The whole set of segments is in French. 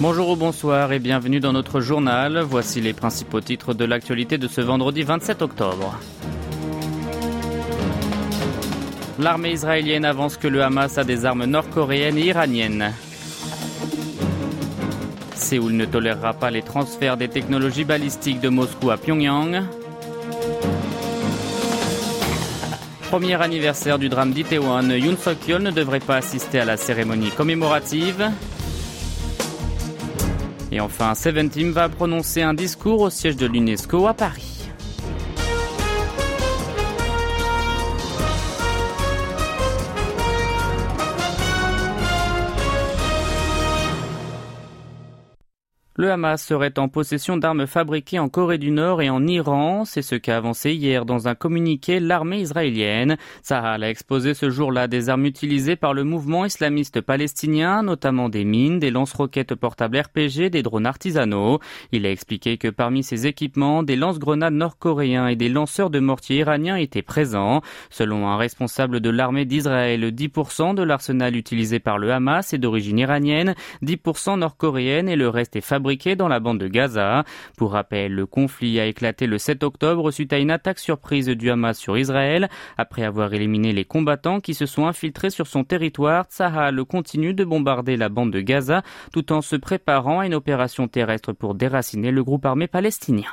Bonjour ou bonsoir et bienvenue dans notre journal. Voici les principaux titres de l'actualité de ce vendredi 27 octobre. L'armée israélienne avance que le Hamas a des armes nord-coréennes et iraniennes. Séoul ne tolérera pas les transferts des technologies balistiques de Moscou à Pyongyang. Premier anniversaire du drame d'Itaewon, Yoon Suk-yeol ne devrait pas assister à la cérémonie commémorative. Et enfin, Seventeen va prononcer un discours au siège de l'UNESCO à Paris. Le Hamas serait en possession d'armes fabriquées en Corée du Nord et en Iran. C'est ce qu'a avancé hier dans un communiqué l'armée israélienne. Sahal a exposé ce jour-là des armes utilisées par le mouvement islamiste palestinien, notamment des mines, des lance-roquettes portables RPG, des drones artisanaux. Il a expliqué que parmi ces équipements, des lance-grenades nord-coréens et des lanceurs de mortiers iraniens étaient présents. Selon un responsable de l'armée d'Israël, 10% de l'arsenal utilisé par le Hamas est d'origine iranienne, 10% nord-coréenne et le reste est fabriqué dans la bande de Gaza. Pour rappel, le conflit a éclaté le 7 octobre suite à une attaque surprise du Hamas sur Israël. Après avoir éliminé les combattants qui se sont infiltrés sur son territoire, Tsahal continue de bombarder la bande de Gaza tout en se préparant à une opération terrestre pour déraciner le groupe armé palestinien.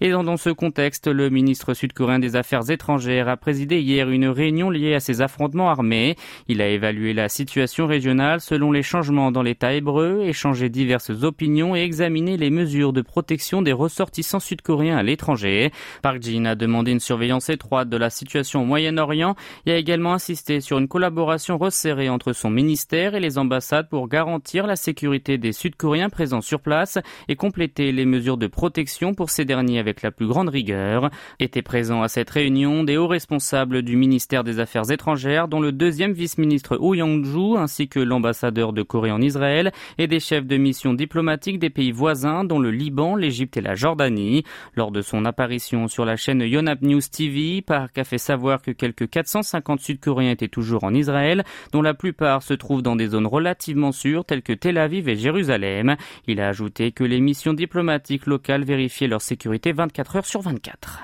Et dans ce contexte, le ministre sud-coréen des Affaires étrangères a présidé hier une réunion liée à ces affrontements armés. Il a évalué la situation régionale selon les changements dans l'État hébreu, échangé diverses opinions et examiné les mesures de protection des ressortissants sud-coréens à l'étranger. Park Jin a demandé une surveillance étroite de la situation au Moyen-Orient et a également insisté sur une collaboration resserrée entre son ministère et les ambassades pour garantir la sécurité des Sud-Coréens présents sur place et compléter les mesures de protection pour ces derniers avec la plus grande rigueur. Étaient présents à cette réunion des hauts responsables du ministère des Affaires étrangères, dont le deuxième vice-ministre Oh Young-ju, ainsi que l'ambassadeur de Corée en Israël, et des chefs de mission diplomatiques des pays voisins, dont le Liban, l'Égypte et la Jordanie. Lors de son apparition sur la chaîne Yonhap News TV, Park a fait savoir que quelques 450 Sud-Coréens étaient toujours en Israël, dont la plupart se trouvent dans des zones relativement sûres telles que Tel Aviv et Jérusalem. Il a ajouté que les missions diplomatiques locales vérifiaient leur sécurité 24 heures sur 24.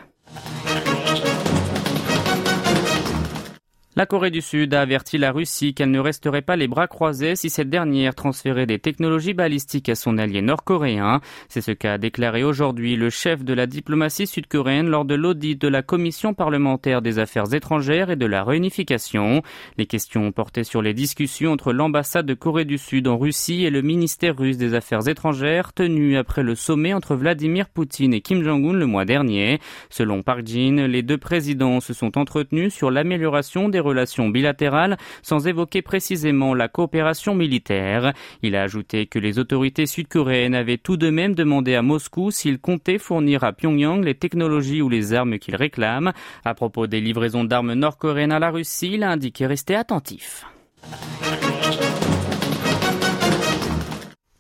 La Corée du Sud a averti la Russie qu'elle ne resterait pas les bras croisés si cette dernière transférait des technologies balistiques à son allié nord-coréen. C'est ce qu'a déclaré aujourd'hui le chef de la diplomatie sud-coréenne lors de l'audit de la Commission parlementaire des affaires étrangères et de la réunification. Les questions portaient sur les discussions entre l'ambassade de Corée du Sud en Russie et le ministère russe des affaires étrangères tenu après le sommet entre Vladimir Poutine et Kim Jong-un le mois dernier. Selon Park Jin, les deux présidents se sont entretenus sur l'amélioration relations bilatérales sans évoquer précisément la coopération militaire. Il a ajouté que les autorités sud-coréennes avaient tout de même demandé à Moscou s'il comptait fournir à Pyongyang les technologies ou les armes qu'il réclame. À propos des livraisons d'armes nord-coréennes à la Russie, il a indiqué rester attentif.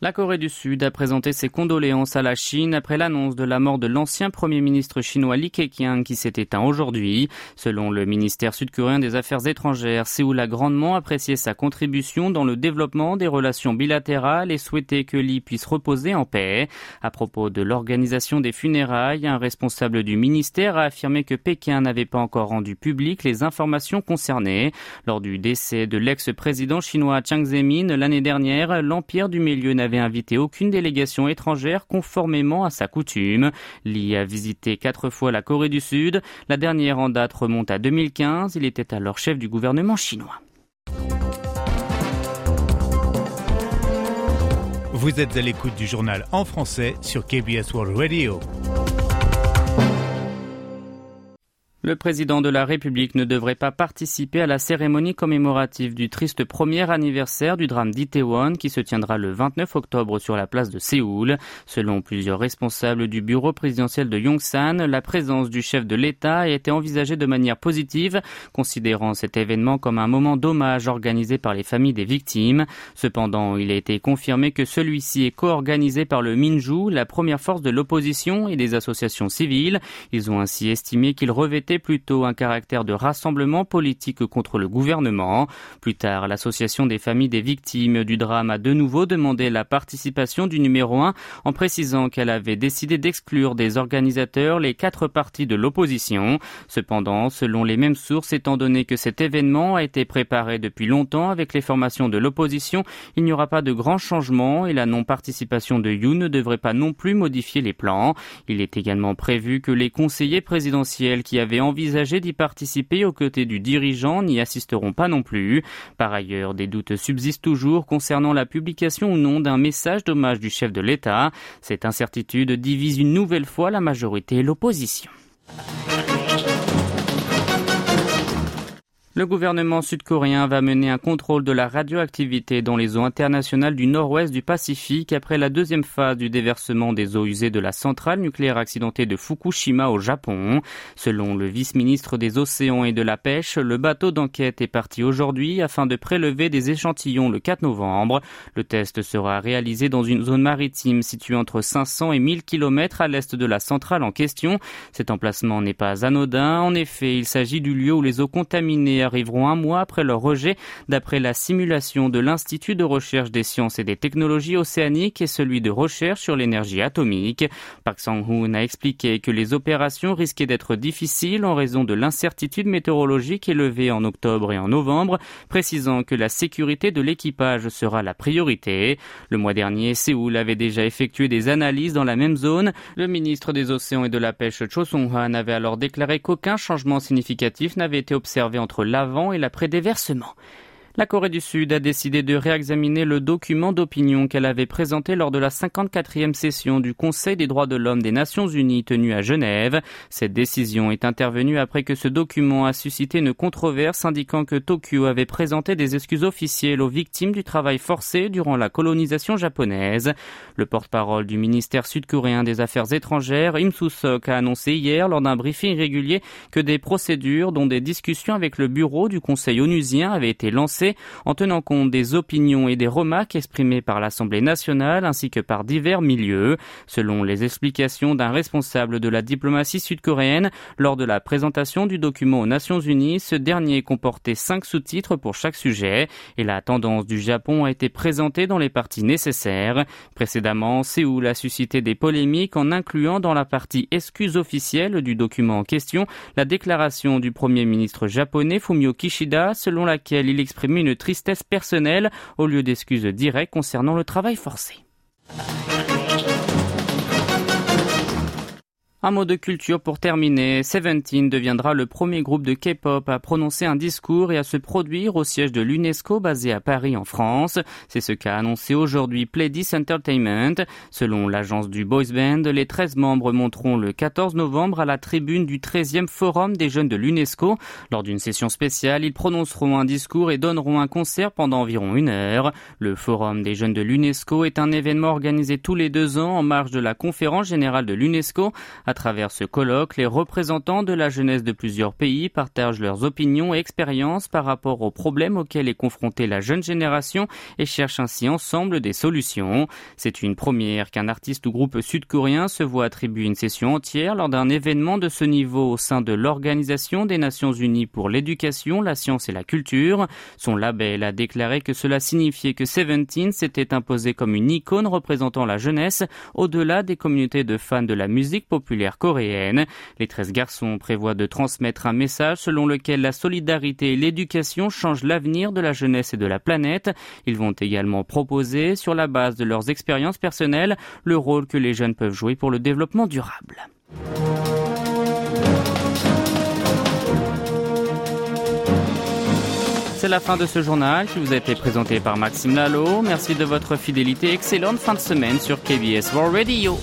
La Corée du Sud a présenté ses condoléances à la Chine après l'annonce de la mort de l'ancien premier ministre chinois Li Keqiang qui s'est éteint aujourd'hui. Selon le ministère sud-coréen des Affaires étrangères, Séoul a grandement apprécié sa contribution dans le développement des relations bilatérales et souhaité que Li puisse reposer en paix. À propos de l'organisation des funérailles, un responsable du ministère a affirmé que Pékin n'avait pas encore rendu public les informations concernées. Lors du décès de l'ex-président chinois Chiang Zemin l'année dernière, l'Empire du Milieu n'avait invité aucune délégation étrangère conformément à sa coutume. Li a visité quatre fois la Corée du Sud. La dernière en date remonte à 2015. Il était alors chef du gouvernement chinois. Vous êtes à l'écoute du journal en français sur KBS World Radio. Le président de la République ne devrait pas participer à la cérémonie commémorative du triste premier anniversaire du drame d'Itaewon qui se tiendra le 29 octobre sur la place de Séoul. Selon plusieurs responsables du bureau présidentiel de Yongsan, la présence du chef de l'État a été envisagée de manière positive, considérant cet événement comme un moment d'hommage organisé par les familles des victimes. Cependant, il a été confirmé que celui-ci est co-organisé par le Minju, la première force de l'opposition et des associations civiles. Ils ont ainsi estimé qu'il revêtait plutôt un caractère de rassemblement politique contre le gouvernement. Plus tard, l'association des familles des victimes du drame a de nouveau demandé la participation du numéro 1 en précisant qu'elle avait décidé d'exclure des organisateurs les quatre partis de l'opposition. Cependant, selon les mêmes sources, étant donné que cet événement a été préparé depuis longtemps avec les formations de l'opposition, il n'y aura pas de grands changements et la non-participation de Yoon ne devrait pas non plus modifier les plans. Il est également prévu que les conseillers présidentiels qui avaient envisagé d'y participer aux côtés du dirigeant n'y assisteront pas non plus. Par ailleurs, des doutes subsistent toujours concernant la publication ou non d'un message d'hommage du chef de l'État. Cette incertitude divise une nouvelle fois la majorité et l'opposition. Le gouvernement sud-coréen va mener un contrôle de la radioactivité dans les eaux internationales du nord-ouest du Pacifique après la deuxième phase du déversement des eaux usées de la centrale nucléaire accidentée de Fukushima au Japon. Selon le vice-ministre des Océans et de la Pêche, le bateau d'enquête est parti aujourd'hui afin de prélever des échantillons le 4 novembre. Le test sera réalisé dans une zone maritime située entre 500 et 1000 km à l'est de la centrale en question. Cet emplacement n'est pas anodin. En effet, il s'agit du lieu où les eaux contaminées arriveront un mois après leur rejet, d'après la simulation de l'Institut de recherche des sciences et des technologies océaniques et celui de recherche sur l'énergie atomique. Park Sang-hoon a expliqué que les opérations risquaient d'être difficiles en raison de l'incertitude météorologique élevée en octobre et en novembre, précisant que la sécurité de l'équipage sera la priorité. Le mois dernier, Séoul avait déjà effectué des analyses dans la même zone. Le ministre des Océans et de la Pêche Cho Song-han avait alors déclaré qu'aucun changement significatif n'avait été observé entre l'avant et l'après-déversement. La Corée du Sud a décidé de réexaminer le document d'opinion qu'elle avait présenté lors de la 54e session du Conseil des droits de l'homme des Nations Unies tenue à Genève. Cette décision est intervenue après que ce document a suscité une controverse indiquant que Tokyo avait présenté des excuses officielles aux victimes du travail forcé durant la colonisation japonaise. Le porte-parole du ministère sud-coréen des Affaires étrangères, Im Soo-sok, a annoncé hier lors d'un briefing régulier que des procédures dont des discussions avec le bureau du Conseil onusien avaient été lancées en tenant compte des opinions et des remarques exprimées par l'Assemblée nationale ainsi que par divers milieux. Selon les explications d'un responsable de la diplomatie sud-coréenne, lors de la présentation du document aux Nations Unies, ce dernier comportait cinq sous-titres pour chaque sujet et la tendance du Japon a été présentée dans les parties nécessaires. Précédemment, Séoul a suscité des polémiques en incluant dans la partie excuse officielle du document en question la déclaration du premier ministre japonais Fumio Kishida selon laquelle il exprimait une tristesse personnelle au lieu d'excuses directes concernant le travail forcé. Un mot de culture pour terminer. Seventeen deviendra le premier groupe de K-pop à prononcer un discours et à se produire au siège de l'UNESCO basé à Paris en France. C'est ce qu'a annoncé aujourd'hui Pledis Entertainment. Selon l'agence du Boys Band, les 13 membres monteront le 14 novembre à la tribune du 13e Forum des jeunes de l'UNESCO. Lors d'une session spéciale, ils prononceront un discours et donneront un concert pendant environ une heure. Le Forum des jeunes de l'UNESCO est un événement organisé tous les deux ans en marge de la conférence générale de l'UNESCO. À travers ce colloque, les représentants de la jeunesse de plusieurs pays partagent leurs opinions et expériences par rapport aux problèmes auxquels est confrontée la jeune génération et cherchent ainsi ensemble des solutions. C'est une première qu'un artiste ou groupe sud-coréen se voit attribuer une session entière lors d'un événement de ce niveau au sein de l'Organisation des Nations Unies pour l'éducation, la science et la culture. Son label a déclaré que cela signifiait que Seventeen s'était imposé comme une icône représentant la jeunesse au-delà des communautés de fans de la musique coréenne. Les 13 garçons prévoient de transmettre un message selon lequel la solidarité et l'éducation changent l'avenir de la jeunesse et de la planète. Ils vont également proposer, sur la base de leurs expériences personnelles, le rôle que les jeunes peuvent jouer pour le développement durable. C'est la fin de ce journal qui vous a été présenté par Maxime Lalo. Merci de votre fidélité. Excellente fin de semaine sur KBS World Radio.